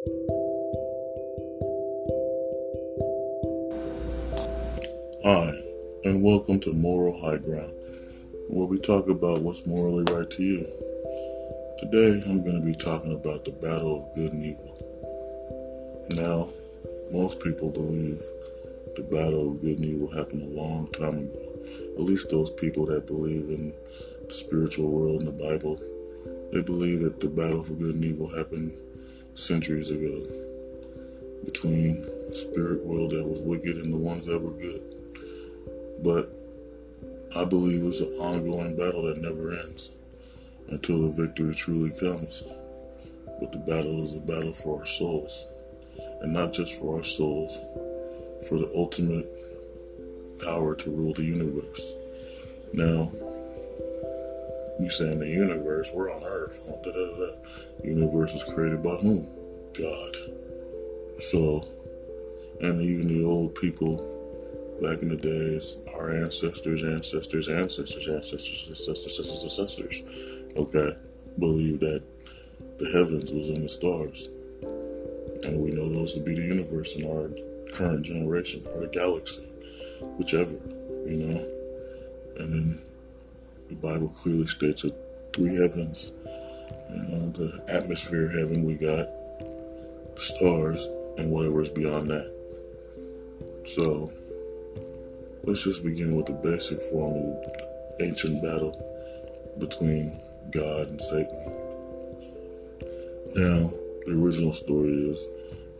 Hi, and welcome to Moral High Ground, where we talk about what's morally right to you. Today, I'm going to be talking about the battle of good and evil. Now, most people believe the battle of good and evil happened a long time ago. At least those people that believe in the spiritual world and the Bible, they believe that the battle for good and evil happened centuries ago between spirit world that was wicked and the ones that were good. But I believe it's an ongoing battle that never ends until the victory truly comes. But the battle is a battle for our souls. And not just for our souls, for the ultimate power to rule the universe. Now, you say in the universe, we're on Earth. Da, da, da. Universe was created by whom? God. So, and even the old people back in the days, our ancestors, ancestors, ancestors, ancestors, ancestors, ancestors, ancestors, okay, believe that the heavens was in the stars. And we know those to be the universe in our current generation or the galaxy, whichever, you know. And then the Bible clearly states that three heavens, you know, the atmosphere heaven we got, the stars, and whatever is beyond that. So let's just begin with the basic form of the ancient battle between God and Satan. Now, the original story is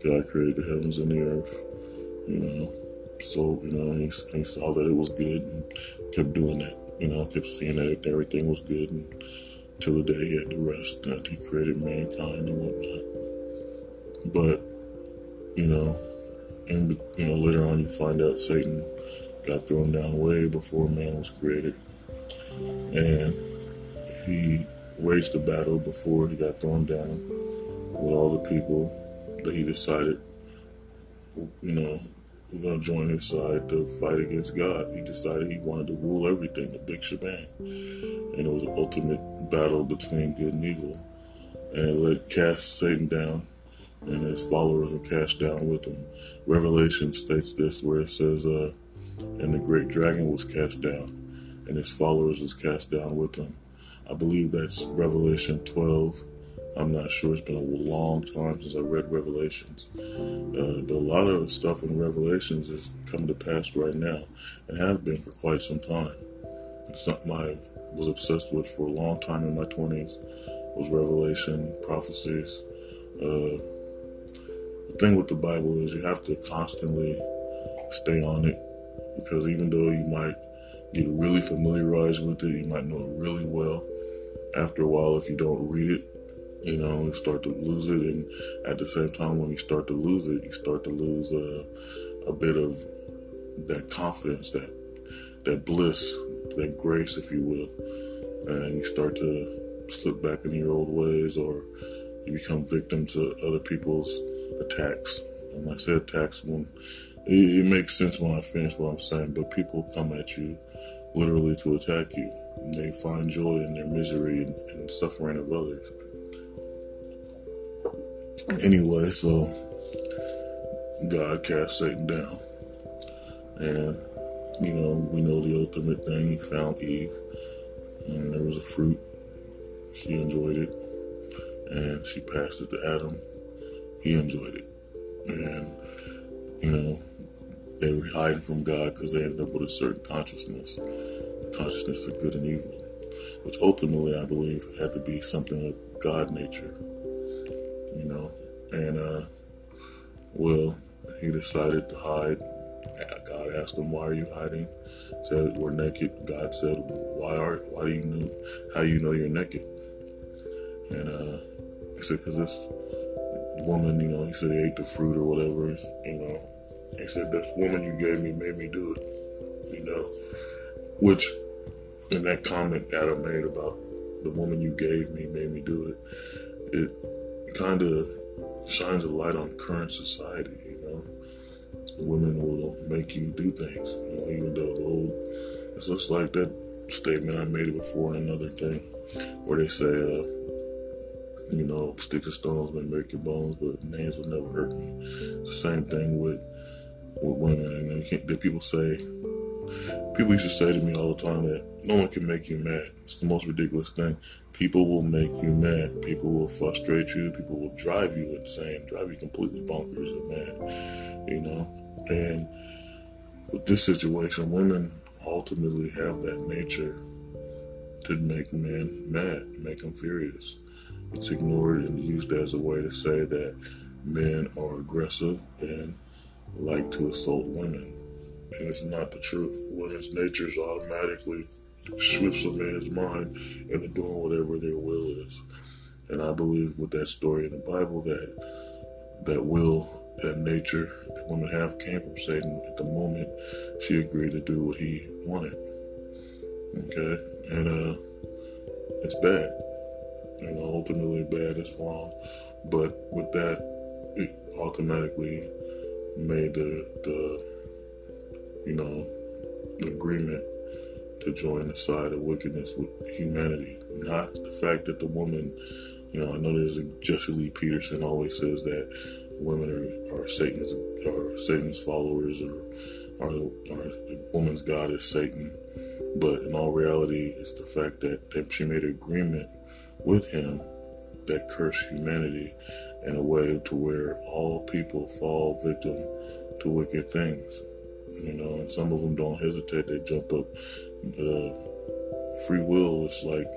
God created the heavens and the earth, you know. So, you know, he, he saw that it was good and kept doing that, you know, kept seeing that everything was good until the day he had to rest, that he created mankind and whatnot. But, you know, and, you know, later on you find out Satan got thrown down way before man was created. And he waged a battle before he got thrown down with all the people that he decided, you know, we're going to join his side to fight against God. He decided he wanted to rule everything, the big shebang. And it was an ultimate battle between good and evil. And it let cast Satan down, and his followers were cast down with him. Revelation states this, where it says, uh, and the great dragon was cast down, and his followers was cast down with him. I believe that's Revelation 12. I'm not sure. It's been a long time since I read Revelations. Uh, but a lot of stuff in Revelations is come to pass right now and have been for quite some time. It's something I was obsessed with for a long time in my 20s was Revelation, prophecies. Uh, the thing with the Bible is you have to constantly stay on it because even though you might get really familiarized with it, you might know it really well. After a while, if you don't read it, you know, you start to lose it. And at the same time, when you start to lose it, you start to lose uh, a bit of that confidence, that that bliss, that grace, if you will. And you start to slip back into your old ways, or you become victim to other people's attacks. And I said attacks when it, it makes sense when I finish what I'm saying, but people come at you literally to attack you. And they find joy in their misery and, and suffering of others. Anyway, so God cast Satan down. And, you know, we know the ultimate thing. He found Eve, and there was a fruit. She enjoyed it, and she passed it to Adam. He enjoyed it. And, you know, they were hiding from God because they ended up with a certain consciousness, consciousness of good and evil, which ultimately I believe had to be something of God nature, you know. And uh, well, he decided to hide. God asked him, "Why are you hiding?" Said, "We're naked." God said, "Why are? Why do you know? How do you know you're naked?" And uh, he said, "Because this woman, you know," he said he ate the fruit or whatever, you know he said, This woman you gave me made me do it. You know? Which, in that comment Adam made about the woman you gave me made me do it, it kind of shines a light on current society, you know? Women will make you do things, you know, even though the old, it's just like that statement I made it before in another thing, where they say, uh, you know, sticks and stones may break your bones, but names will never hurt me. The same thing with with women. And you the people say, people used to say to me all the time that no one can make you mad. It's the most ridiculous thing. People will make you mad. People will frustrate you. People will drive you insane, drive you completely bonkers and mad. You know, and with this situation, women ultimately have that nature to make men mad, make them furious. It's ignored and used as a way to say that men are aggressive and like to assault women. And it's not the truth. Women's nature is automatically shifts a man's mind into doing whatever their will is. And I believe with that story in the Bible that that will and nature that women have came from Satan at the moment she agreed to do what he wanted. Okay? And uh it's bad you know, ultimately bad is wrong. But with that, it automatically made the, the you know, agreement to join the side of wickedness with humanity. Not the fact that the woman, you know, I know there's a Jesse Lee Peterson always says that women are, are Satan's or Satan's followers or or, or the woman's god is Satan. But in all reality, it's the fact that, that she made an agreement with him that cursed humanity in a way to where all people fall victim to wicked things. You know, and some of them don't hesitate, they jump up. Uh, free will is like,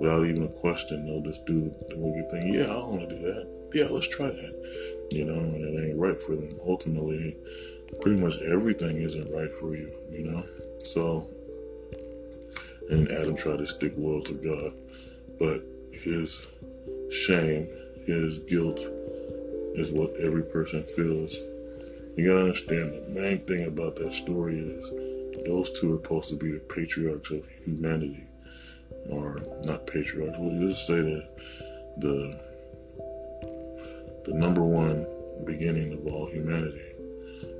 without even a question, they'll just do the movie thing. Yeah, I want to do that. Yeah, let's try that. You know, and it ain't right for them. Ultimately, pretty much everything isn't right for you, you know? So, and Adam tried to stick loyal to God. But his shame, his guilt is what every person feels. You gotta understand the main thing about that story is those two are supposed to be the patriarchs of humanity. Or not patriarchs, well just say that the the number one beginning of all humanity.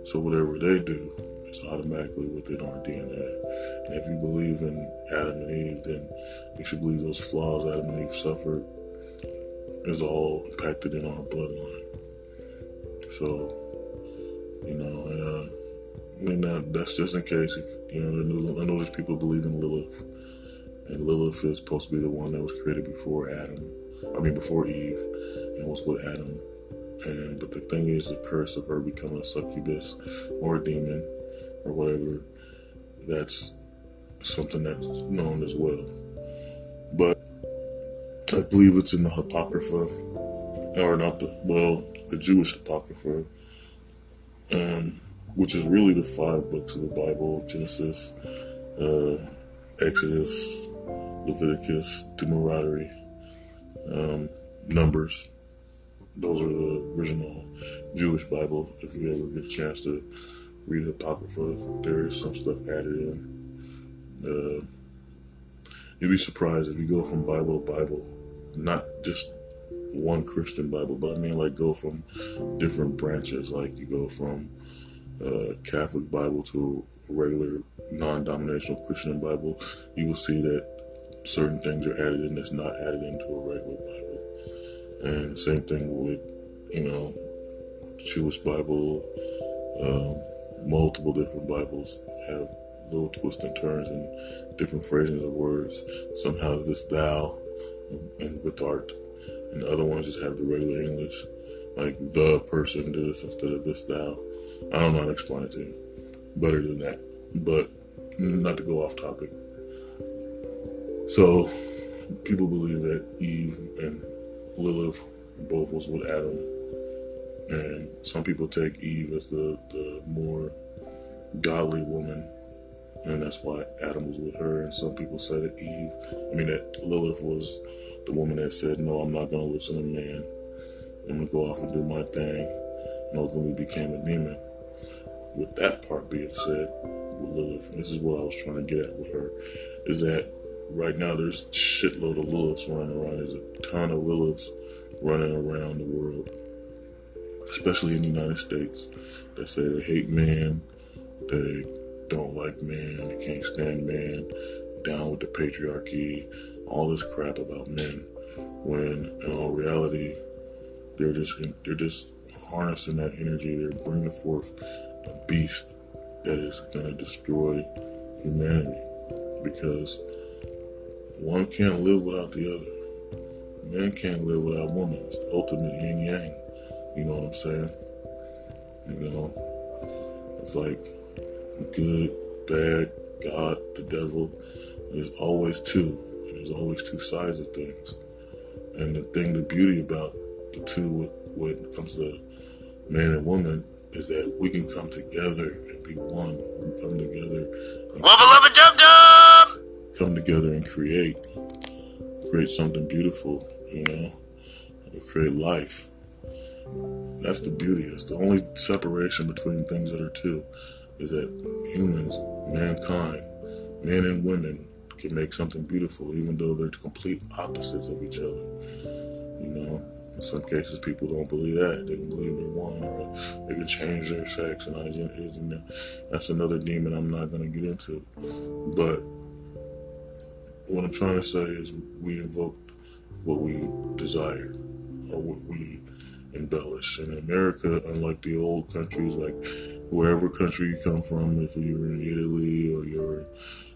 So whatever they do is automatically within our DNA. And if you believe in Adam and Eve, then you should believe those flaws Adam and Eve suffered is all impacted in our bloodline. So, you know, and uh, Mean, that, that's just in case, if, you know, I know there's people believe in Lilith. And Lilith is supposed to be the one that was created before Adam. I mean, before Eve, and was with Adam. And but the thing is, the curse of her becoming a succubus or a demon or whatever, that's something that's known as well. But I believe it's in the Apocrypha, or not the, well, the Jewish Apocrypha, um, which is really the five books of the Bible Genesis, uh, Exodus, Leviticus, Deuteronomy, um, Numbers. Those are the original Jewish Bible. If you ever get a chance to read Apocrypha, there is some stuff added in. Uh, you'd be surprised if you go from Bible to Bible, not just one Christian Bible, but I mean like go from different branches. Like you go from uh, Catholic Bible to regular non-denominational Christian Bible, you will see that certain things are added in that's not added into a regular Bible. And same thing with, you know, Jewish Bible, um, multiple different Bibles have little twists and turns and different phrasings of words. Somehow this thou and with art, and the other ones just have the regular English, like the person did this instead of this thou. I don't know how to explain it to you better than that, but not to go off topic. So people believe that Eve and Lilith both was with Adam, and some people take Eve as the, the more godly woman and that's why Adam was with her. And some people say that Eve, I mean, that Lilith was the woman that said, No, I'm not going to listen to man. I'm going to go off and do my thing. And ultimately became a demon. With that part being said, with Lilith, this is what I was trying to get at with her, is that right now there's a shitload of Liliths running around. There's a ton of Liliths running around the world, especially in the United States, that say they hate man, they don't like men, they can't stand men, down with the patriarchy, all this crap about men. when in all reality, they're just they're just harnessing that energy. They're bringing forth a beast that is going to destroy humanity because one can't live without the other. Man can't live without woman. It's the ultimate yin yang. You know what I'm saying? You know, it's like good, bad, God, the devil. There's always two, there's always two sides of things. And the thing, the beauty about the two, when it comes to man and woman, is that we can come together and be one. We come together. Wubba lubba dub dub! Come together and create. Create something beautiful, you know? Create life. That's the beauty. That's the only separation between things that are two is that humans, mankind, men and women can make something beautiful even though they're complete opposites of each other. You know, in some cases people don't believe that. They can believe they're one or they can change their sex and identities and that's another demon I'm not gonna get into. But what I'm trying to say is we invoke what we desire or what we embellish. In America, unlike the old countries, like wherever country you come from, if you're in Italy or you're,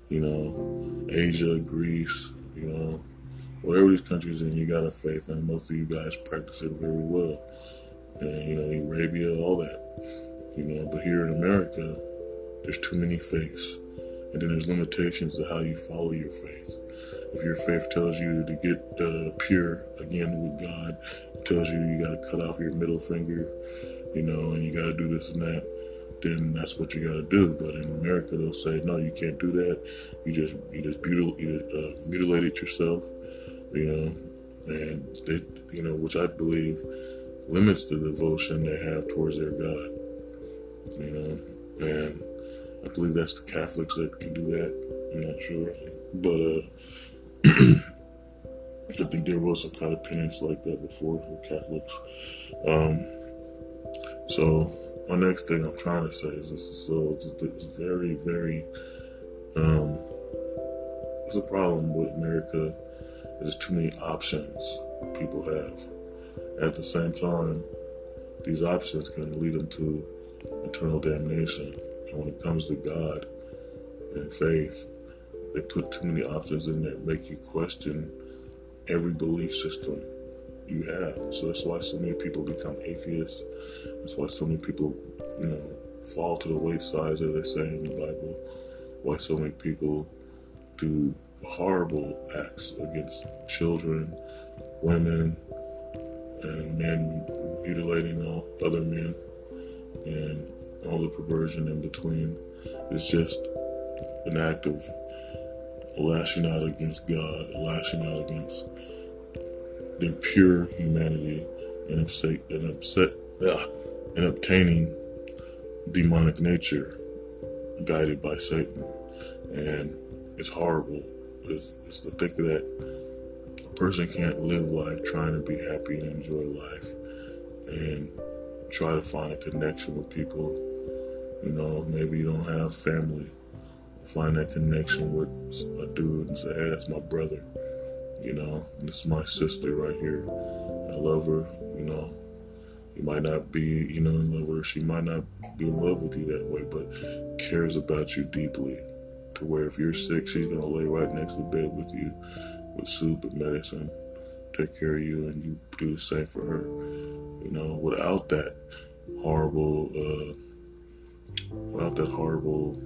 you know, Asia, Greece, you know, whatever these countries in, you got a faith, and most of you guys practice it very well. And, you know, Arabia, all that, you know, but here in America, there's too many faiths. And then there's limitations to how you follow your faith. If your faith tells you to get uh, pure again with God, tells you you got to cut off your middle finger, you know, and you got to do this and that, then that's what you got to do. But in America, they'll say, no, you can't do that. You just you just butil- you, uh, mutilated yourself, you know, and they, you know, which I believe limits the devotion they have towards their God, you know, and I believe that's the Catholics that can do that. I'm not sure, but. Uh, I think there was some kind of penance like that before for Catholics. Um, so my next thing I'm trying to say is this: is so it's, it's very, very. Um, it's a problem with America. There's too many options people have. At the same time, these options can lead them to eternal damnation. And when it comes to God and faith, they put too many options in there, make you question every belief system you have. So that's why so many people become atheists. That's why so many people, you know, fall to the wayside, as they say in the Bible. Why so many people do horrible acts against children, women, and men mutilating all other men, and all the perversion in between. It's just an act of lashing out against God, lashing out against their pure humanity, and upset and upset and obtaining demonic nature guided by Satan. And it's horrible. It's, it's to think that a person can't live life trying to be happy and enjoy life and try to find a connection with people. You know, maybe you don't have family find that connection with a dude and say, hey, that's my brother. You know, this is my sister right here. I love her, you know. You might not be, you know, in love with her. She might not be in love with you that way, but cares about you deeply. To where if you're sick, she's gonna lay right next to bed with you with soup and medicine, take care of you, and you do the same for her. You know, without that horrible, uh, without that horrible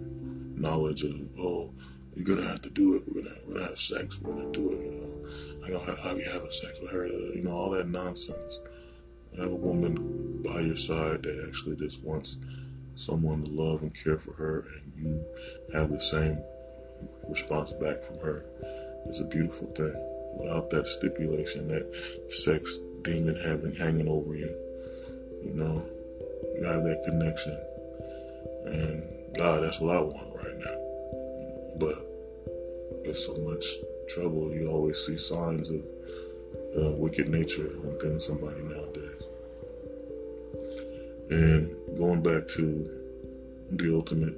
knowledge of, oh, you're gonna have to do it. We're gonna, have sex. We're gonna do it. You know, I don't have, you having sex with her. You know, all that nonsense. Have a woman by your side that actually just wants someone to love and care for her, and you have the same response back from her. It's a beautiful thing. Without that stipulation, that sex demon having hanging over you, you know, you have that connection, and God, that's what I want right now. But there's so much trouble. You always see signs of uh, wicked nature within somebody nowadays. And going back to the ultimate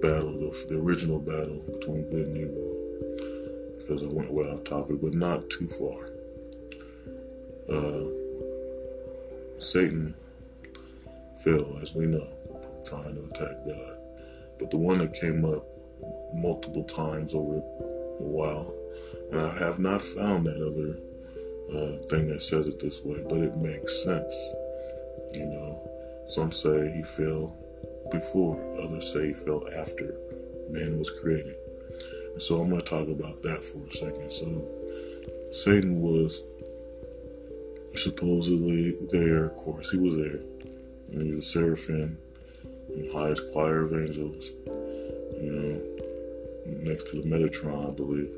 battle, the, the original battle between good and evil, because I went way off topic, but not too far. Uh, Satan fell, as we know, trying to attack God. But the one that came up multiple times over a while, and I have not found that other uh, thing that says it this way, but it makes sense. You know, some say he fell before, others say he fell after man was created. So I'm going to talk about that for a second. So Satan was supposedly there, of course, he was there. And he was a seraphim, highest choir of angels, you know, next to the Metatron, I believe.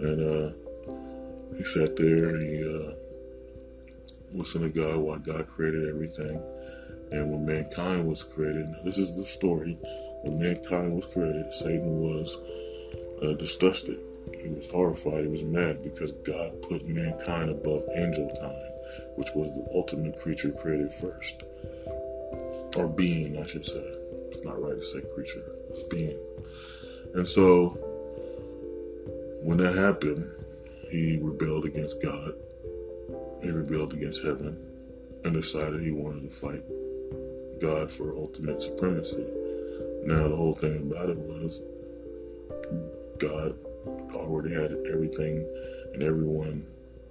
And uh, he sat there and he uh, listened to God while God created everything. And when mankind was created, this is the story. When mankind was created, Satan was uh, disgusted. He was horrified. He was mad because God put mankind above angel time, which was the ultimate creature created first. Or being, I should say. It's not right to say creature, it's being. And so, when that happened, he rebelled against God. He rebelled against heaven and decided he wanted to fight God for ultimate supremacy. Now, the whole thing about it was God already had everything and everyone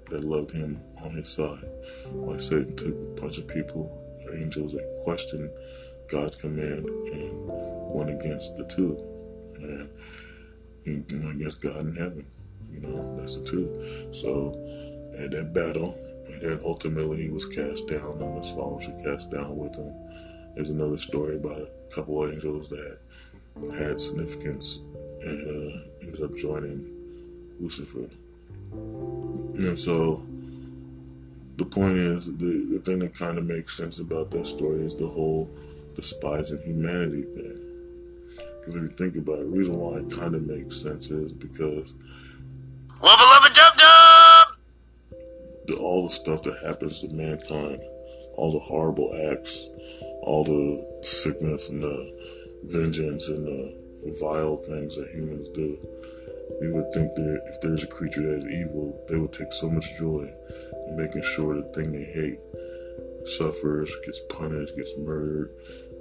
that loved him on his side. Like Satan took a bunch of people, angels that questioned God's command and went against the two. And he went against God in heaven. You know, that's the two. So at that battle, and then ultimately he was cast down and his followers were cast down with him. There's another story about a couple of angels that had significance and uh, ended up joining Lucifer. And so the point is, the, the thing that kind of makes sense about that story is the whole despising humanity thing. Because if you think about it, the reason why it kind of makes sense is because. Wubba lubba dub dub! The, all the stuff that happens to mankind, all the horrible acts, all the sickness and the vengeance and the vile things that humans do. We would think that if there's a creature that is evil, they would take so much joy in making sure the thing they hate suffers, gets punished, gets murdered,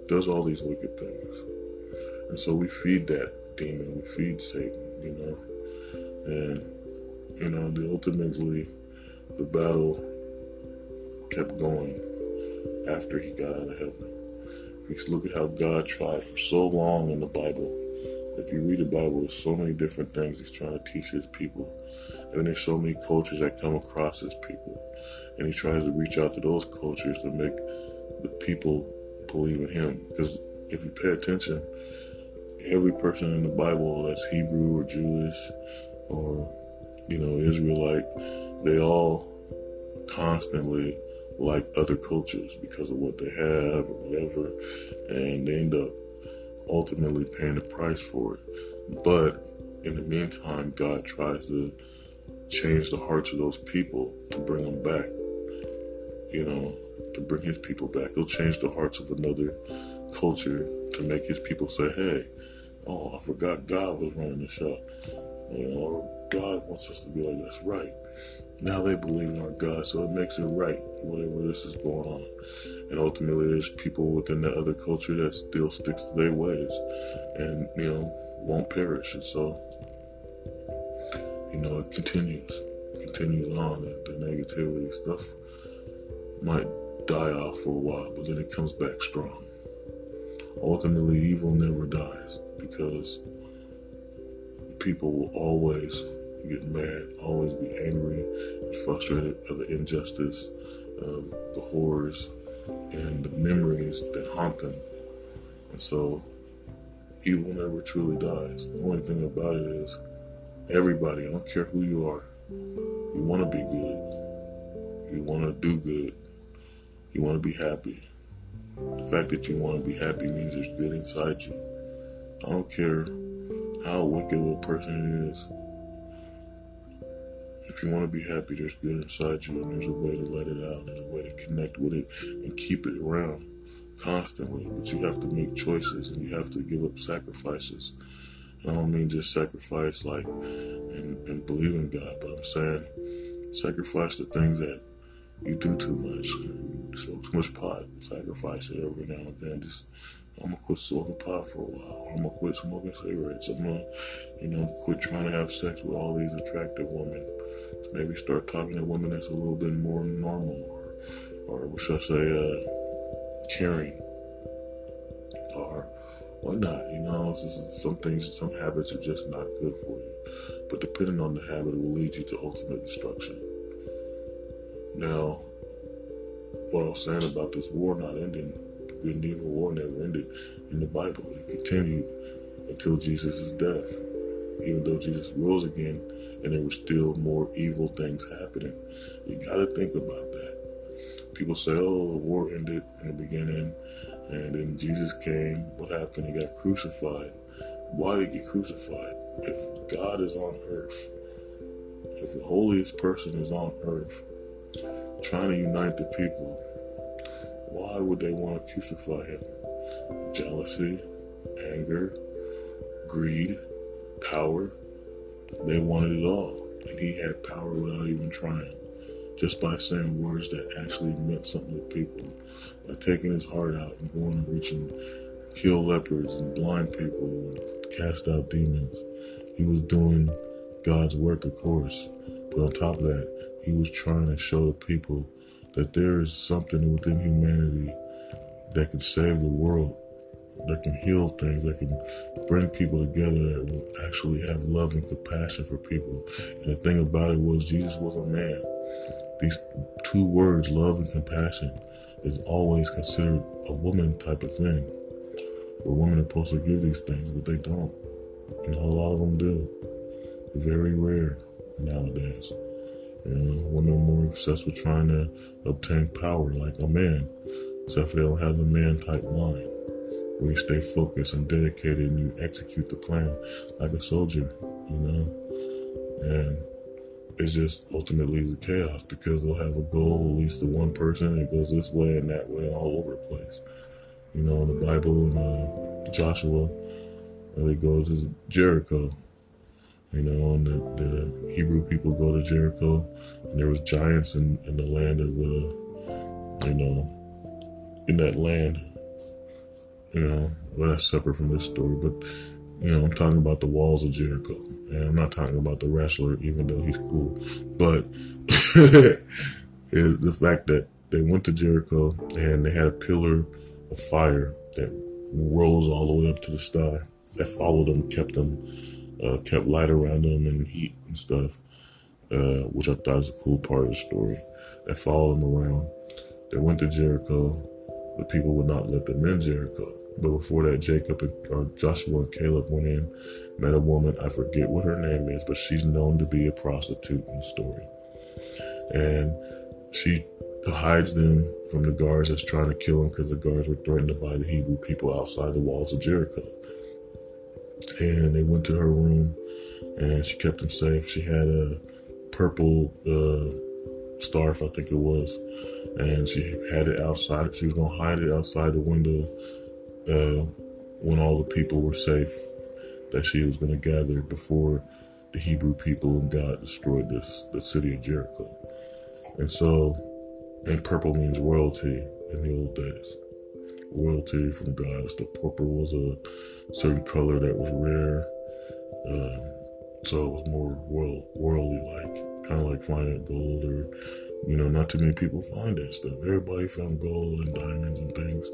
does all these wicked things. And so we feed that demon, we feed Satan, you know. And, you know, the, ultimately, the battle kept going after he got out of heaven. Look at how God tried for so long in the Bible. If you read the Bible, there's so many different things He's trying to teach His people. And there's so many cultures that come across His people. And He tries to reach out to those cultures to make the people believe in Him. Because if you pay attention, every person in the Bible that's Hebrew or Jewish or, you know, Israelite, they all constantly like other cultures because of what they have or whatever, and they end up ultimately paying the price for it. But in the meantime, God tries to change the hearts of those people to bring them back. You know, to bring his people back. He'll change the hearts of another culture to make his people say, hey, oh, I forgot God was running the show. You know, God wants us to be like, that's right. Now they believe in our God, so it makes it right, whatever this is going on. And ultimately, there's people within the other culture that still sticks to their ways and, you know, won't perish. And so, you know, it continues, it continues on. The negativity stuff might die off for a while, but then it comes back strong. Ultimately, evil never dies because people will always get mad, always be angry frustrated of the injustice, of the horrors, and the memories that haunt them. And so, evil never truly dies. The only thing about it is, everybody, I don't care who you are, you want to be good, you want to do good, you want to be happy. The fact that you want to be happy means there's good inside you. I don't care how wicked of a person is. If you want to be happy, there's good inside you, and there's a way to let it out. There's a way to connect with it and keep it around constantly. But you have to make choices, and you have to give up sacrifices. And I don't mean just sacrifice like and, and believe in God, but I'm saying sacrifice the things that you do too much. Smoke too much pot, sacrifice it every now and then. Just I'm gonna quit smoking pot for a while. I'm gonna quit smoking cigarettes. I'm gonna, you know, quit trying to have sex with all these attractive women. Maybe start talking to women that's a little bit more normal, or, or what should I say, uh, caring, or whatnot. You know, some things, some habits are just not good for you. But depending on the habit, it will lead you to ultimate destruction. Now, what I was saying about this war not ending, the medieval war never ended in the Bible. It continued until Jesus' death. Even though Jesus rose again and there were still more evil things happening. You gotta think about that. People say, oh, the war ended in the beginning and then Jesus came. What happened? He got crucified. Why did he get crucified? If God is on earth, if the holiest person is on earth, trying to unite the people, why would they want to crucify him? Jealousy, anger, greed, power. They wanted it all. And he had power without even trying. Just by saying words that actually meant something to people. By taking his heart out and going and reaching, kill lepers and blind people and cast out demons. He was doing God's work, of course. But on top of that, he was trying to show the people that there is something within humanity that can save the world, that can heal things, that can bring people together, that will actually have love and compassion for people. And the thing about it was, Jesus was a man. These two words, love and compassion, is always considered a woman type of thing. Where women are supposed to give these things, but they don't. And a lot of them do. Very rare nowadays. You know, women are more obsessed with trying to obtain power like a man, except for they don't have the man type mind where you stay focused and dedicated and you execute the plan like a soldier, you know? And it's just ultimately the chaos because they'll have a goal, at least the one person, it goes this way and that way and all over the place. You know, in the Bible, in uh, Joshua, and they go to Jericho you know, and the, the Hebrew people go to Jericho, and there was giants in, in the land of, uh, you know, in that land. You know, well, that's separate from this story, but you know, I'm talking about the walls of Jericho, and I'm not talking about the wrestler, even though he's cool. But is the fact that they went to Jericho and they had a pillar of fire that rose all the way up to the sky that followed them, kept them uh, kept light around them and heat and stuff, uh, which I thought was a cool part of the story. They followed them around. They went to Jericho. The people would not let them in Jericho. But before that, Jacob or Joshua and Caleb went in, met a woman. I forget what her name is, but she's known to be a prostitute in the story. And she hides them from the guards that's trying to kill them because the guards were threatened by the Hebrew people outside the walls of Jericho and they went to her room and she kept them safe. She had a purple uh, scarf, I think it was, and she had it outside. She was gonna hide it outside the window uh, when all the people were safe. That she was gonna gather before the Hebrew people and God destroyed this, the city of Jericho. And so, and purple means royalty in the old days. Royalty from God. The purple was a certain color that was rare. Um, so it was more world, worldly like, kind of like finding gold or, you know, not too many people find that stuff. Everybody found gold and diamonds and things.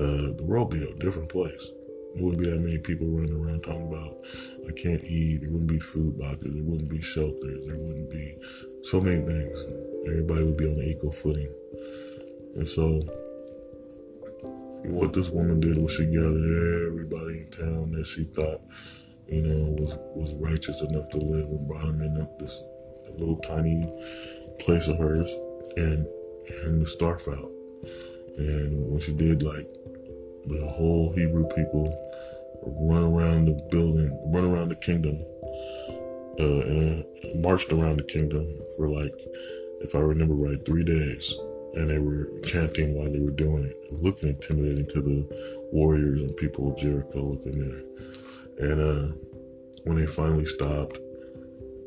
Uh, the world be a different place. There wouldn't be that many people running around talking about, I can't eat. There wouldn't be food boxes. There wouldn't be shelter. There wouldn't be so many things. Everybody would be on an equal footing. And so what this woman did was she gathered everybody in town that she thought, you know, was was righteous enough to live and brought them in this little tiny place of hers and and the starve out. And when she did, like the whole Hebrew people run around the building, run around the kingdom, uh, and uh, marched around the kingdom for like, if I remember right, three days and they were chanting while they were doing it, looking intimidating to the warriors and people of Jericho within there. And uh, when they finally stopped,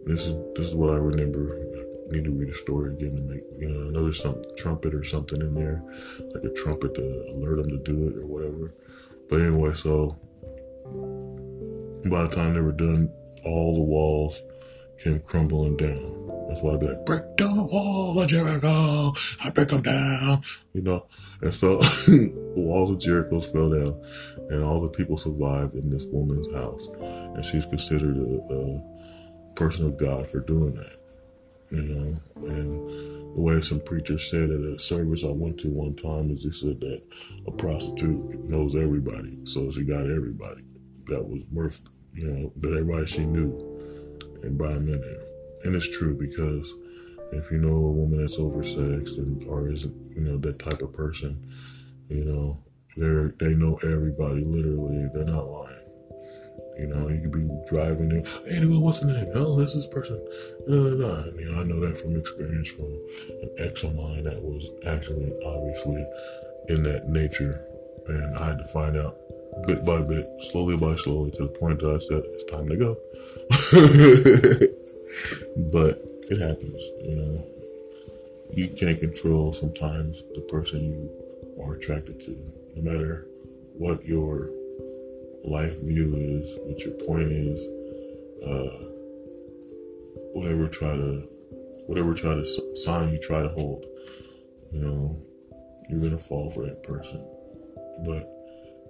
this is this is what I remember. Need to read a story again to make you know another some trumpet or something in there, like a trumpet to alert them to do it or whatever. But anyway, so by the time they were done, all the walls came crumbling down. That's why I'd be like, break down the wall of Jericho. I break them down, you know. And so the walls of Jericho fell down, and all the people survived in this woman's house. And she's considered a, a person of God for doing that, you know. And the way some preachers said at a service I went to one time is they said that a prostitute knows everybody, so she got everybody that was worth, you know, that everybody she knew and them in there. And it's true because if you know a woman that's oversexed and or isn't, you know, that type of person, you know, they're they know everybody literally. They're not lying. You know, you could be driving and anyway, what's the name? Oh, this is person. You know, I know that from experience from an ex of mine that was actually obviously in that nature, and I had to find out bit by bit, slowly by slowly, to the point that I said it's time to go. but it happens, you know. You can't control sometimes the person you are attracted to, no matter what your life view is, what your point is, uh, whatever try to, whatever try to sign you try to hold, you know, you're gonna fall for that person. But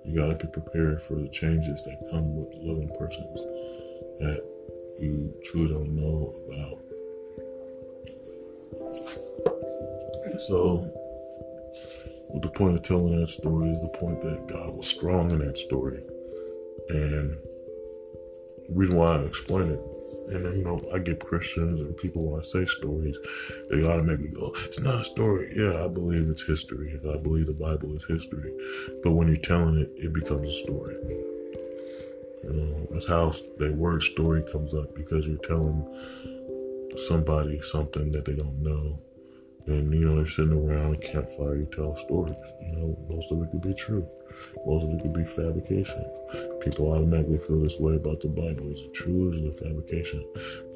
you gotta be prepared for the changes that come with loving persons that you truly don't know about. So, the point of telling that story is the point that God was strong in that story. And the reason why I explain it, and you know, I get Christians and people when I say stories, they automatically go, "It's not a story." Yeah, I believe it's history. I believe the Bible is history. But when you're telling it, it becomes a story. You know, that's how the word story comes up because you're telling somebody something that they don't know. And, you know, they're sitting around a campfire, you tell stories. You know, most of it could be true. Most of it could be fabrication. People automatically feel this way about the Bible. Is it true or is it a fabrication?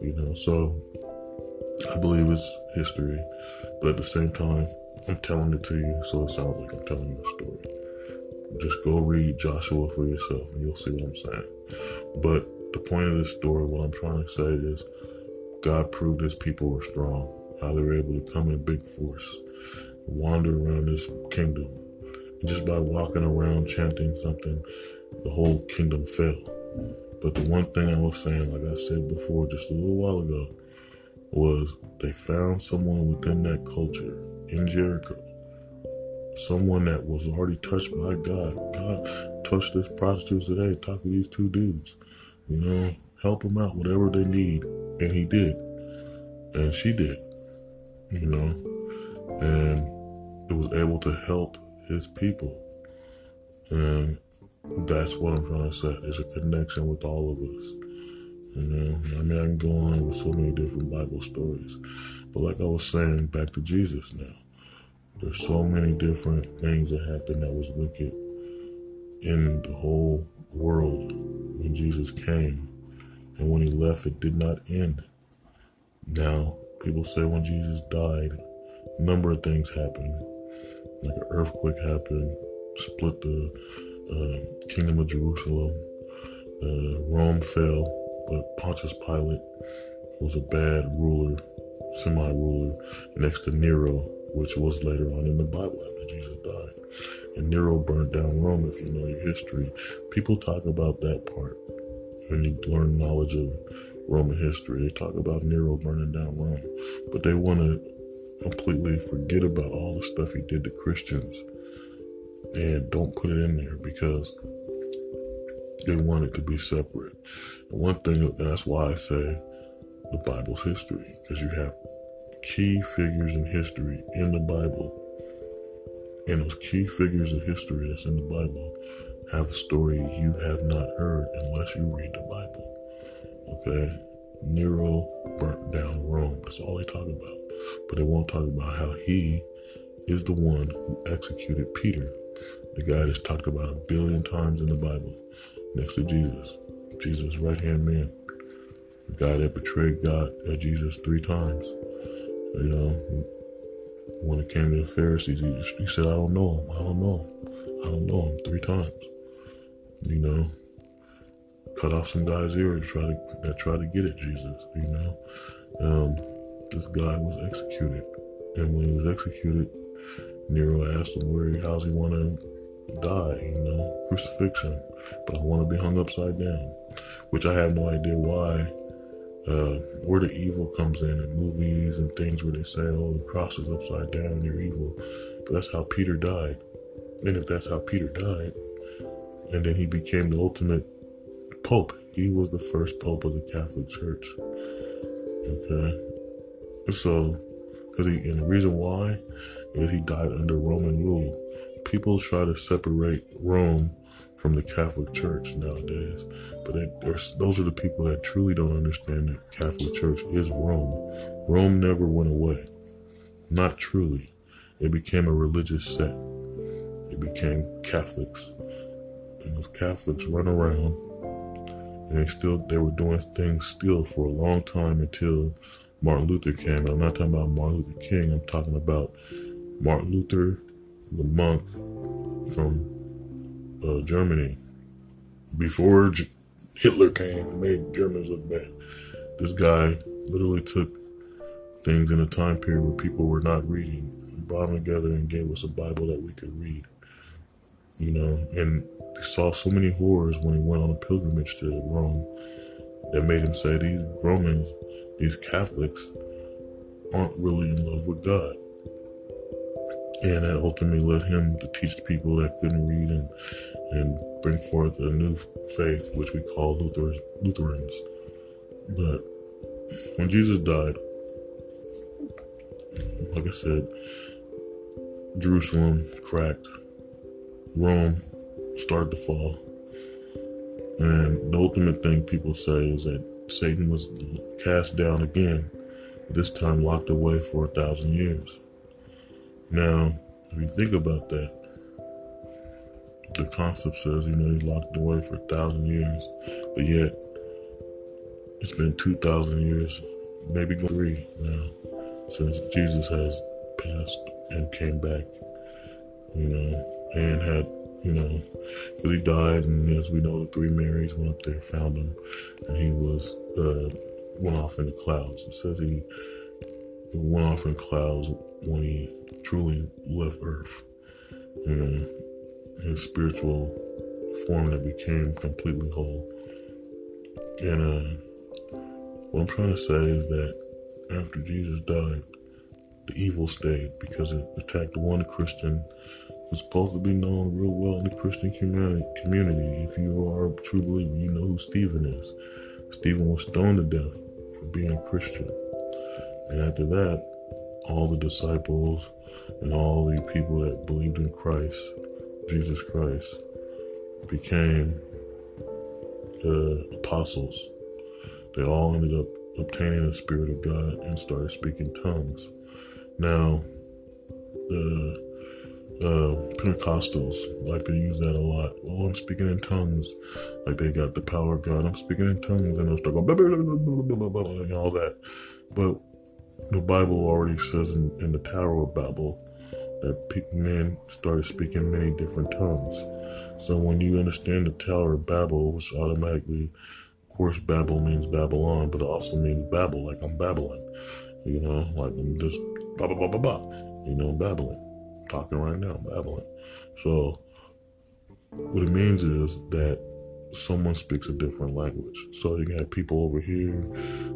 You know, so I believe it's history. But at the same time, I'm telling it to you, so it sounds like I'm telling you a story. Just go read Joshua for yourself and you'll see what I'm saying. But the point of this story, what I'm trying to say is God proved his people were strong, how they were able to come in big force, wander around this kingdom. Just by walking around chanting something, the whole kingdom fell. But the one thing I was saying, like I said before just a little while ago, was they found someone within that culture in Jericho, someone that was already touched by God. God touched this prostitute today, talk to these two dudes, you know, help them out, whatever they need. And he did. And she did, you know, and it was able to help his people. And that's what I'm trying to say. There's a connection with all of us. You know, I mean, I can go on with so many different Bible stories. But like I was saying, back to Jesus now. There's so many different things that happened that was wicked in the whole world when Jesus came. And when he left, it did not end. Now, people say when Jesus died, a number of things happened. Like an earthquake happened, split the uh, kingdom of Jerusalem. Uh, Rome fell, but Pontius Pilate was a bad ruler, semi ruler, next to Nero, which was later on in the Bible after Jesus died. And Nero burned down Rome, if you know your history. People talk about that part when you learn knowledge of Roman history. They talk about Nero burning down Rome, but they want to completely forget about all the stuff he did to Christians and don't put it in there because they want it to be separate. And one thing, and that's why I say the Bible's history, because you have key figures in history in the Bible. And those key figures of history that's in the Bible have a story you have not heard unless you read the Bible. Okay? Nero burnt down Rome. That's all they talk about. But they won't talk about how he is the one who executed Peter, the guy that's talked about a billion times in the Bible next to Jesus. Jesus' right hand man, the guy that betrayed God, uh, Jesus, three times. You know, when it came to the Pharisees, he, he said, I don't know him. I don't know him. I don't know him three times. You know, cut off some guy's ear to try to that tried to get at Jesus. You know, um, this guy was executed, and when he was executed, Nero asked him where he, how's he want to die. You know, crucifixion, but I want to be hung upside down, which I have no idea why. Uh, where the evil comes in in movies and things where they say, "Oh, the cross is upside down, you're evil," but that's how Peter died. And if that's how Peter died, and then he became the ultimate pope. He was the first pope of the Catholic Church. Okay, so because he and the reason why is he died under Roman rule. People try to separate Rome from the Catholic Church nowadays, but those are the people that truly don't understand that Catholic Church is Rome. Rome never went away, not truly. It became a religious sect. It became Catholics, and those Catholics run around and they still they were doing things still for a long time until Martin Luther came. And I'm not talking about Martin Luther King. I'm talking about Martin Luther, the monk from uh, Germany, before J- Hitler came and made Germans look bad. This guy literally took things in a time period where people were not reading, brought them together and gave us a Bible that we could read. You know, and he saw so many horrors when he went on a pilgrimage to Rome that made him say these Romans, these Catholics, aren't really in love with God. And that ultimately led him to teach people that couldn't read and, and bring forth a new faith, which we call Luther, Lutherans. But when Jesus died, like I said, Jerusalem cracked, Rome started to fall. And the ultimate thing people say is that Satan was cast down again, this time locked away for a thousand years. Now, if you think about that, the concept says, you know, he's locked away for a thousand years, but yet it's been 2,000 years, maybe three now, since Jesus has passed and came back, you know, and had you know, because he died, and as we know, the three Marys went up there, found him, and he was uh, went off in the clouds. It says he went off in clouds when he truly left Earth. Know, his spiritual form that became completely whole. And uh, what I'm trying to say is that after Jesus died, the evil stayed because it attacked one Christian is supposed to be known real well in the Christian community. If you are a true believer, you know who Stephen is. Stephen was stoned to death for being a Christian. And after that, all the disciples and all the people that believed in Christ, Jesus Christ, became the apostles. They all ended up obtaining the Spirit of God and started speaking tongues. Now, the uh, Pentecostals like to use that a lot. Oh, I'm speaking in tongues. Like they got the power of God. I'm speaking in tongues and they'll start going and all that. But the Bible already says in, in the Tower of Babel that men started speaking many different tongues. So when you understand the Tower of Babel, which automatically, of course, Babel means Babylon, but it also means Babel, like I'm babbling. You know, like I'm just blah, blah, blah, blah, blah. You know, babbling talking right now, babbling. So, what it means is that someone speaks a different language. So you have people over here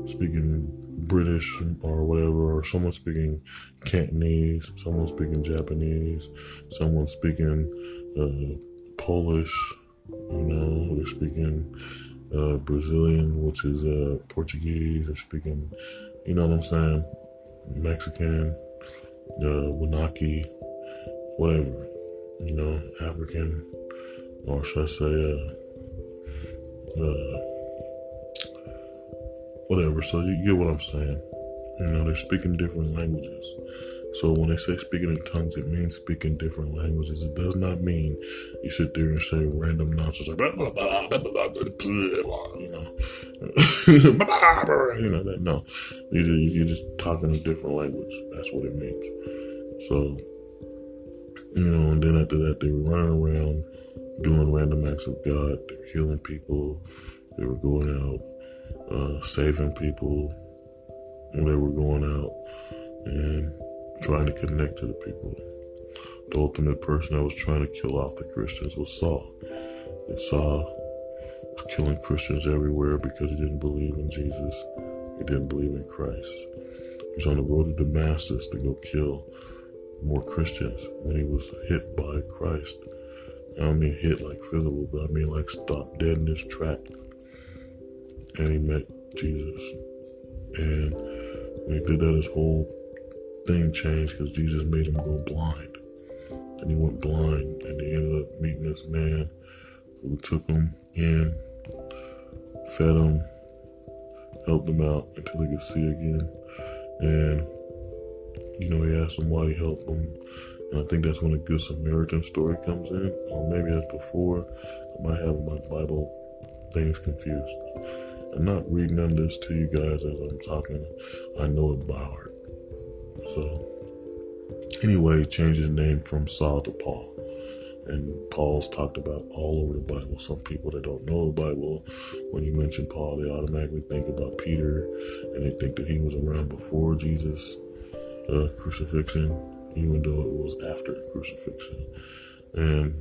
speaking British or whatever, or someone speaking Cantonese, someone speaking Japanese, someone speaking uh, Polish. You know, they're speaking uh, Brazilian, which is uh, Portuguese. They're speaking, you know what I'm saying, Mexican, uh, whatever, you know, African, or should I say, uh, uh, whatever. So you get what I'm saying. You know, they're speaking different languages. So when they say speaking in tongues, it means speaking different languages. It does not mean you sit there and say random nonsense like blah, blah, blah, blah, blah, blah, you know, you know that. No, you're, you're just talking a different language. That's what it means. So you know, and then after that, they were running around doing random acts of God. They were healing people. They were going out, uh, saving people. They were going out and trying to connect to the people. The ultimate person that was trying to kill off the Christians was Saul. And Saul was killing Christians everywhere because he didn't believe in Jesus. He didn't believe in Christ. He was on the road to Damascus to go kill more Christians when he was hit by Christ. I don't mean hit like physical, but I mean like stopped dead in his track. And he met Jesus. And when he did that, his whole thing changed because Jesus made him go blind. And he went blind and he ended up meeting this man who took him in, fed him, helped him out until he could see again. And, you know, he asked him why he helped him. And I think that's when the Good Samaritan story comes in, or maybe that's before. I might have my Bible things confused. I'm not reading of this to you guys as I'm talking. I know it by heart. So, anyway, he changed his name from Saul to Paul. And Paul's talked about all over the Bible. Some people that don't know the Bible, when you mention Paul, they automatically think about Peter and they think that he was around before Jesus' uh, crucifixion, even though it was after crucifixion. And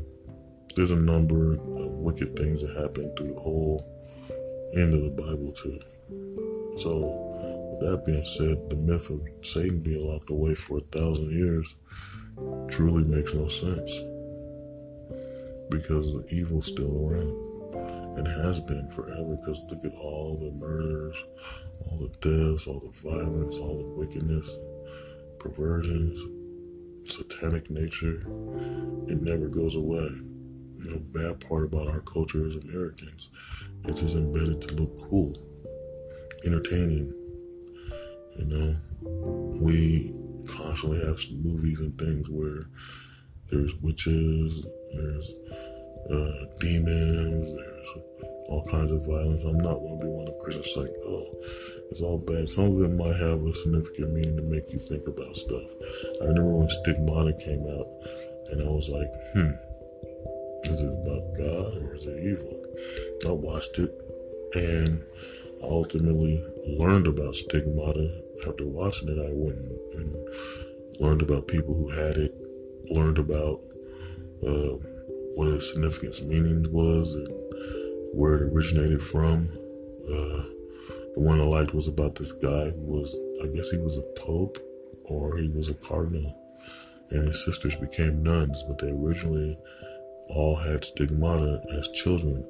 there's a number of wicked things that happen through the whole end of the Bible, too. So, with that being said, the myth of Satan being locked away for a thousand years truly makes no sense. Because the evil's still around and has been forever. Because look at all the murders, all the deaths, all the violence, all the wickedness, perversions, satanic nature. It never goes away. You know, bad part about our culture as Americans, it's just embedded to look cool, entertaining, you know, we constantly have movies and things where there's witches, there's uh, demons, there's all kinds of violence. I'm not going to be one of Christians like, oh, it's all bad. Some of it might have a significant meaning to make you think about stuff. I remember when Stigmata came out, and I was like, hmm, is it about God or is it evil? I watched it, and I ultimately learned about stigmata after watching it. I went and learned about people who had it, learned about uh, what its significance meaning was and where it originated from. Uh, the one I liked was about this guy who was, I guess he was a pope or he was a cardinal, and his sisters became nuns, but they originally all had stigmata as children,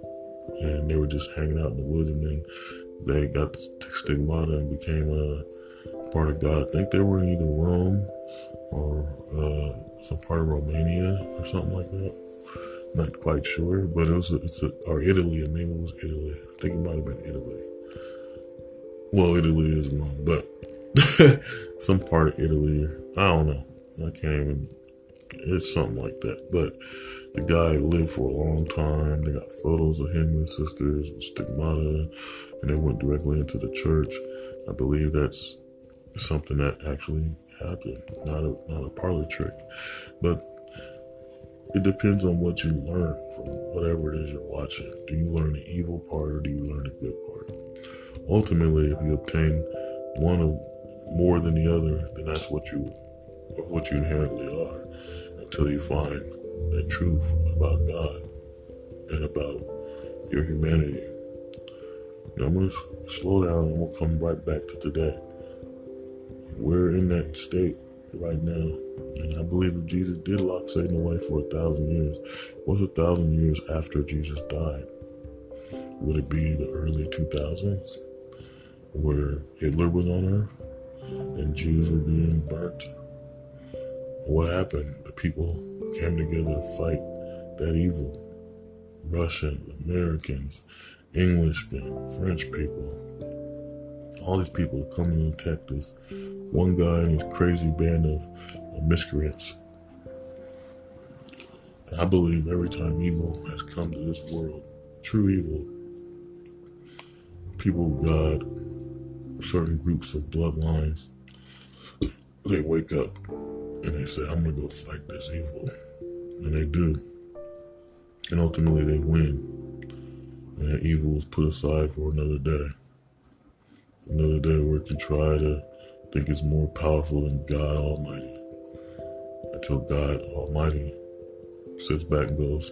and they were just hanging out in the woods, and then they got the stigmata and became a part of God. I think they were in either Rome or uh, some part of Romania or something like that. Not quite sure, but it was a, it's a, or Italy, maybe it was Italy. I think it might have been Italy. Well, Italy is Rome, but some part of Italy. I don't know. I can't even. It's something like that, but the guy lived for a long time. They got photos of him and his sisters with stigmata, and they went directly into the church. I believe that's something that actually happened, not a not a parlor trick. But it depends on what you learn from whatever it is you're watching. Do you learn the evil part or do you learn the good part? Ultimately, if you obtain one of more than the other, then that's what you what you inherently are until you find the truth about God and about your humanity. Now I'm to slow down and we'll come right back to today. We're in that state right now. And I believe if Jesus did lock Satan away for a thousand years, what's a thousand years after Jesus died? Would it be the early 2000s where Hitler was on earth and Jews were being burnt? What happened? The people came together to fight that evil. Russians, Americans, Englishmen, French people. All these people coming to attack this one guy and his crazy band of, of miscreants. I believe every time evil has come to this world, true evil, people of God, certain groups of bloodlines, they wake up and they say, I'm going to go fight this evil. And they do. And ultimately they win. And that evil is put aside for another day. Another day where it can try to think it's more powerful than God Almighty. Until God Almighty sits back and goes,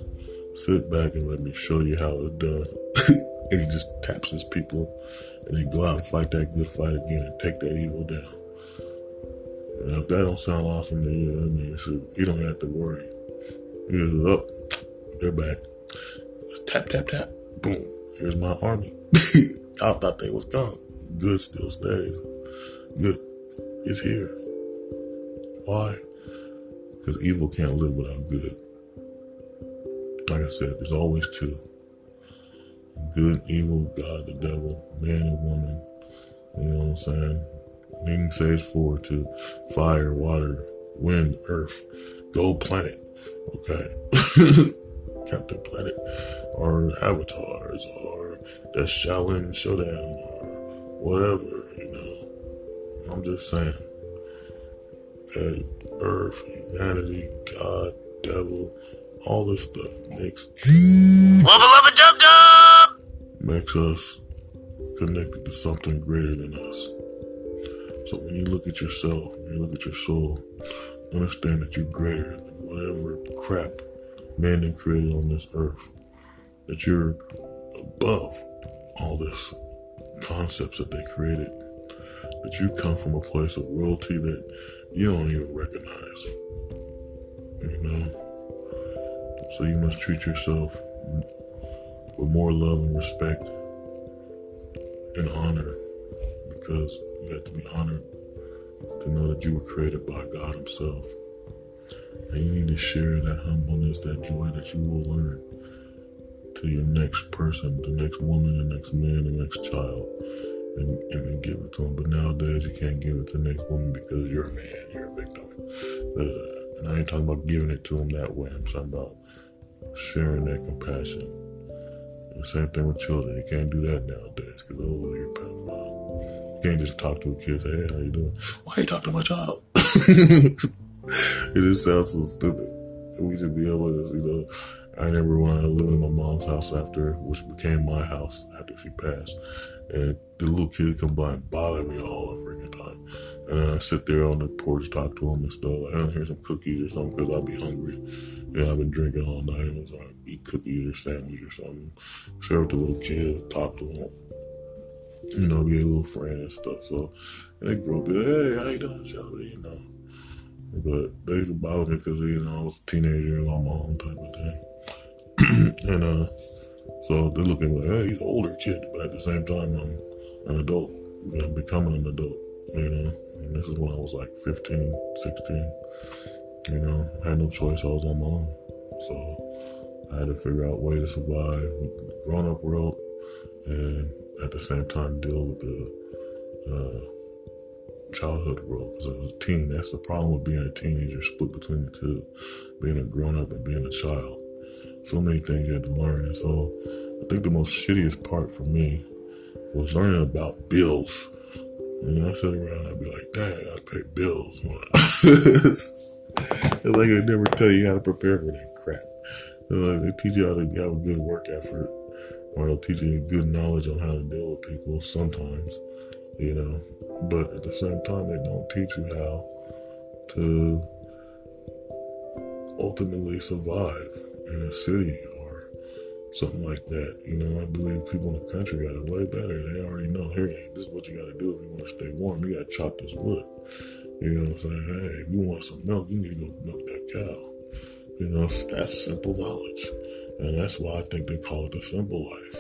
sit back and let me show you how it's done. and he just taps his people and they go out and fight that good fight again and take that evil down. And if that don't sound awesome to you, I mean, so you don't have to worry. You just, oh, they're back. Tap, tap, tap. Boom. Here's my army. I thought they was gone. Good still stays. Good is here. Why? Because evil can't live without good like I said, there's always two good, evil, God, the devil, man and woman. You know what I'm saying? Say it's four to fire, water, wind, earth, go planet. Okay. Captain Planet or avatars or the Xiaolin Showdown or whatever, you know. I'm just saying. Okay, earth, humanity, God, devil, all this stuff makes Lubba lubba dub dub makes us connected to something greater than us. So when you look at yourself, when you look at your soul, understand that you're greater than whatever crap man has created on this earth. That you're above all this concepts that they created. That you come from a place of royalty that you don't even recognize. You know? So you must treat yourself with more love and respect and honor because you have to be honored to know that you were created by God Himself. And you need to share that humbleness, that joy that you will learn to your next person, the next woman, the next man, the next child, and, and give it to them. But nowadays, you can't give it to the next woman because you're a man, you're a victim. Uh, and I ain't talking about giving it to them that way. I'm talking about sharing that compassion. The same thing with children. You can't do that nowadays because oh, you're pedophile. You can't just talk to a kid. Hey, how you doing? Why are you talking to my child? it just sounds so stupid. We should be able to, you know. I remember when I lived in my mom's house after, which became my house after she passed, and the little kid come by and bother me all the freaking time. And then I sit there on the porch, talk to him and stuff. I don't hear some cookies or something because I'll be hungry. Yeah, I've been drinking all night. Was like, eat cookies or sandwich or something. Share with the little kid, talk to him. You know, be a little friend and stuff. So and they grow up, hey, how you doing, Shelby? You know. But they used to bother me because, you know, I was a teenager and on my own type of thing. and uh, so they look at me like, hey, he's an older kid. But at the same time, I'm an adult. I'm becoming an adult, you know. And this is when I was like 15, 16. You know, I had no choice. I was on my own. So I had to figure out a way to survive the grown up world and at the same time deal with the uh, childhood world. Because I was a teen. That's the problem with being a teenager, split between the two being a grown up and being a child. So many things you had to learn. And so I think the most shittiest part for me was learning about bills. And I sit around, I'd be like, dang, I pay bills. it's like they never tell you how to prepare for that crap. Like they teach you how to have a good work effort, or they'll teach you good knowledge on how to deal with people sometimes, you know. But at the same time, they don't teach you how to ultimately survive in a city or something like that. You know, I believe people in the country got it way better. They already know, here, this is what you got to do if you want to stay warm. You got to chop this wood. You know what I'm saying? Hey, if you want some milk, you need to go milk that cow. You know, that's simple knowledge. And that's why I think they call it the simple life.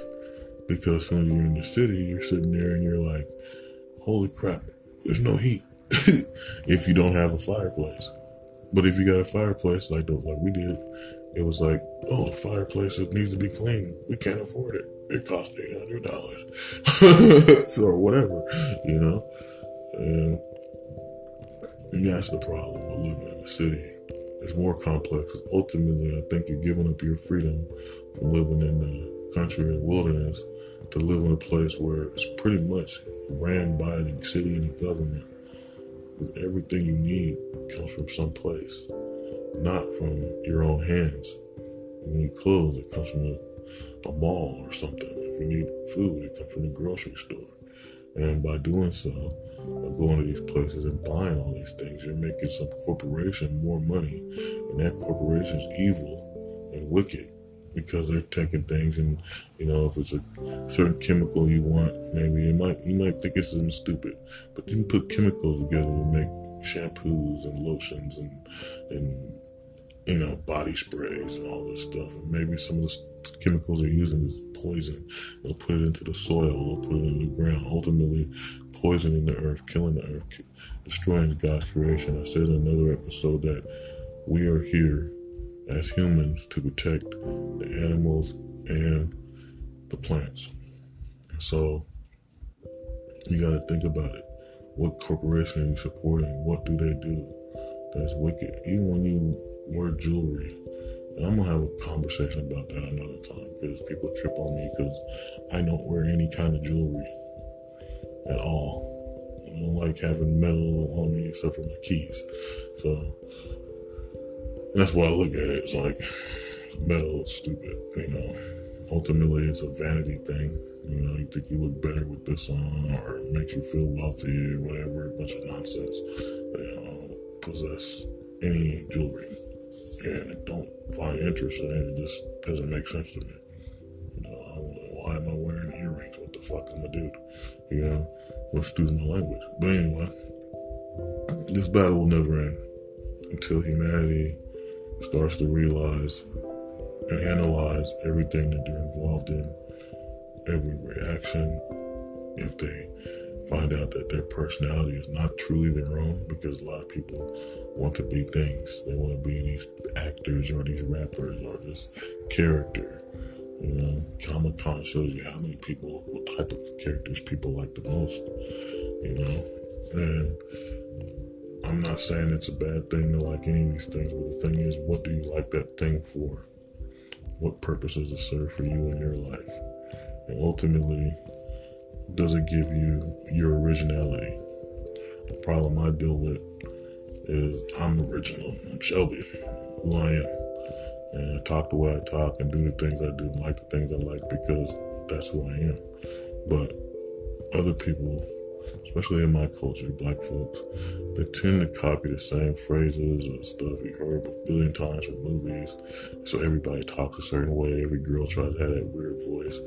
Because when you're in the city, you're sitting there and you're like, holy crap, there's no heat. if you don't have a fireplace. But if you got a fireplace like the, like we did, it was like, oh, the fireplace needs to be cleaned. We can't afford it. It costs eight hundred dollars, or whatever, you know. And that's the problem with living in the city. It's more complex. Ultimately, I think you're giving up your freedom from living in the country and wilderness to live in a place where it's pretty much ran by the city and the government. Because everything you need comes from someplace, not from your own hands. When you need clothes, it comes from a, a mall or something. If you need food, it comes from the grocery store. And by doing so, going to these places and buying all these things, you're making some corporation more money. And that corporation is evil and wicked because they're taking things and you know if it's a certain chemical you want maybe you might you might think it's something stupid but you can put chemicals together to make shampoos and lotions and and you know body sprays and all this stuff and maybe some of the chemicals they're using is poison they'll put it into the soil they'll put it in the ground ultimately poisoning the earth killing the earth destroying god's creation i said in another episode that we are here as humans to protect the animals and the plants. And so you got to think about it. What corporation are you supporting? What do they do that's wicked? Even when you wear jewelry. And I'm to have a conversation about that another time because people trip on me because I don't wear any kind of jewelry at all. I don't like having metal on me except for my keys. So that's why I look at it. It's like metal is stupid, you know. Ultimately, it's a vanity thing. You know, you think you look better with this on, or it makes you feel wealthy, or whatever. A bunch of nonsense. You know, possess any jewelry, and don't find interest in it. It just doesn't make sense to me. You know, why am I wearing earrings? What the fuck am I doing? You know, what's student my language? But anyway, this battle will never end until humanity starts to realize and analyze everything that they're involved in, every reaction, if they find out that their personality is not truly their own, because a lot of people want to be things. They want to be these actors or these rappers or this character. You know, Comic Con shows you how many people, what type of characters people like the most. You know, and I'm not saying it's a bad thing to like any of these things, but the thing is, what do you like that thing for? What purpose does it serve for you in your life? And ultimately, does it give you your originality? The problem I deal with is I'm original. I'm Shelby, who I am. And I talk the way I talk and do the things I do like the things I like because that's who I am. But other people especially in my culture, black folks, they tend to copy the same phrases and stuff you heard a billion times from movies. So everybody talks a certain way. Every girl tries to have that weird voice,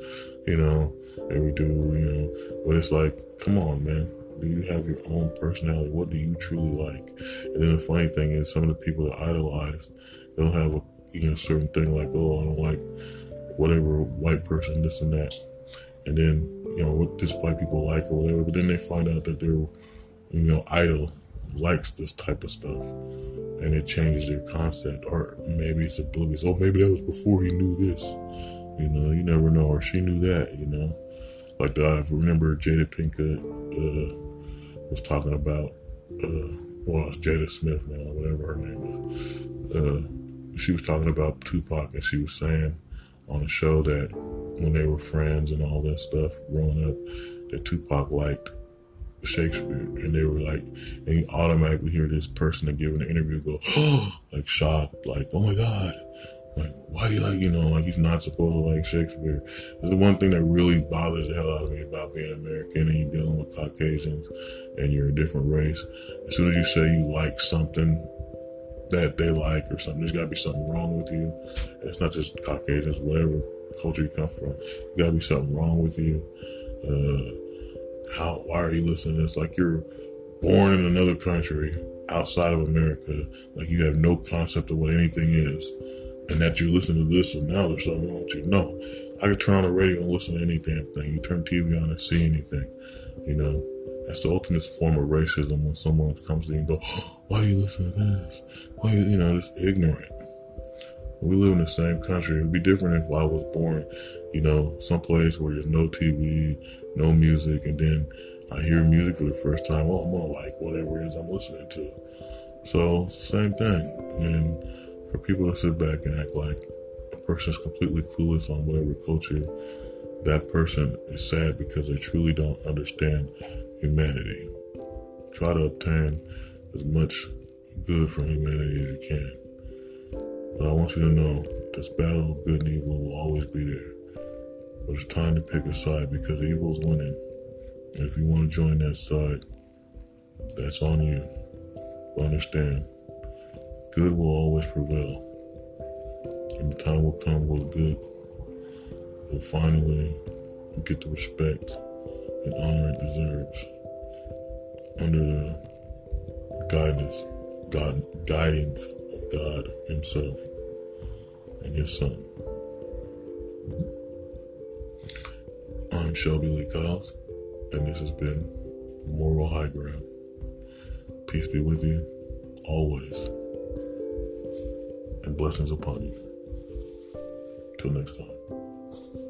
you know. Every dude, you know. But it's like, come on, man. Do you have your own personality? What do you truly like? And then the funny thing is, some of the people that idolize, they'll have a you know certain thing like, oh, I don't like whatever white person, this and that, and then you know what this white people like or whatever. But then they find out that their you know idol likes this type of stuff, and it changes their concept. Or maybe it's abilities. Oh, maybe that was before he knew this. You know, you never know. Or she knew that. You know, like the, I remember Jada Pinkett uh, was talking about. Uh, well, it's Jada Smith now, whatever her name is. Uh, she was talking about Tupac, and she was saying on a show that when they were friends and all that stuff growing up, that Tupac liked Shakespeare, and they were like, and you automatically hear this person that give an interview go, oh, like shocked, like, oh my god, like why do you like, you know, like he's not supposed to like Shakespeare. It's the one thing that really bothers the hell out of me about being American and you're dealing with Caucasians and you're a different race. As soon as you say you like something that they like or something, there's got to be something wrong with you. And it's not just Caucasians, whatever culture you come from. You gotta be something wrong with you. Uh, how? Why are you listening It's? Like you're born in another country outside of America. Like you have no concept of what anything is, and that you listen to this, and now there's something wrong with you. No, I could turn on the radio and listen to any damn thing. You turn TV on and see anything. You know, That's the ultimate form of racism when someone comes to you and go, "Why do you listen to this? Why you, you know, just ignorant." We live in the same country. It'd be different if I was born, you know, someplace where there's no TV, no music, and then I hear music for the first time. Oh, I'm gonna like whatever it is I'm listening to. So it's the same thing. And for people to sit back and act like a person is completely clueless on whatever culture, that person is sad because they truly don't understand humanity. Try to obtain as much good from humanity as you can. But I want you to know this battle of good and evil will always be there. But it's time to pick a side because evil is winning. And if you want to join that side, that's on you. But understand, good will always prevail. And the time will come where good will finally get the respect and honor it deserves under the guidance, God, guidance of God Himself and His Son. I'm Shelby Lee Kyles, and this has been Moral High Ground. Peace be with you always, and blessings upon you. Till next time.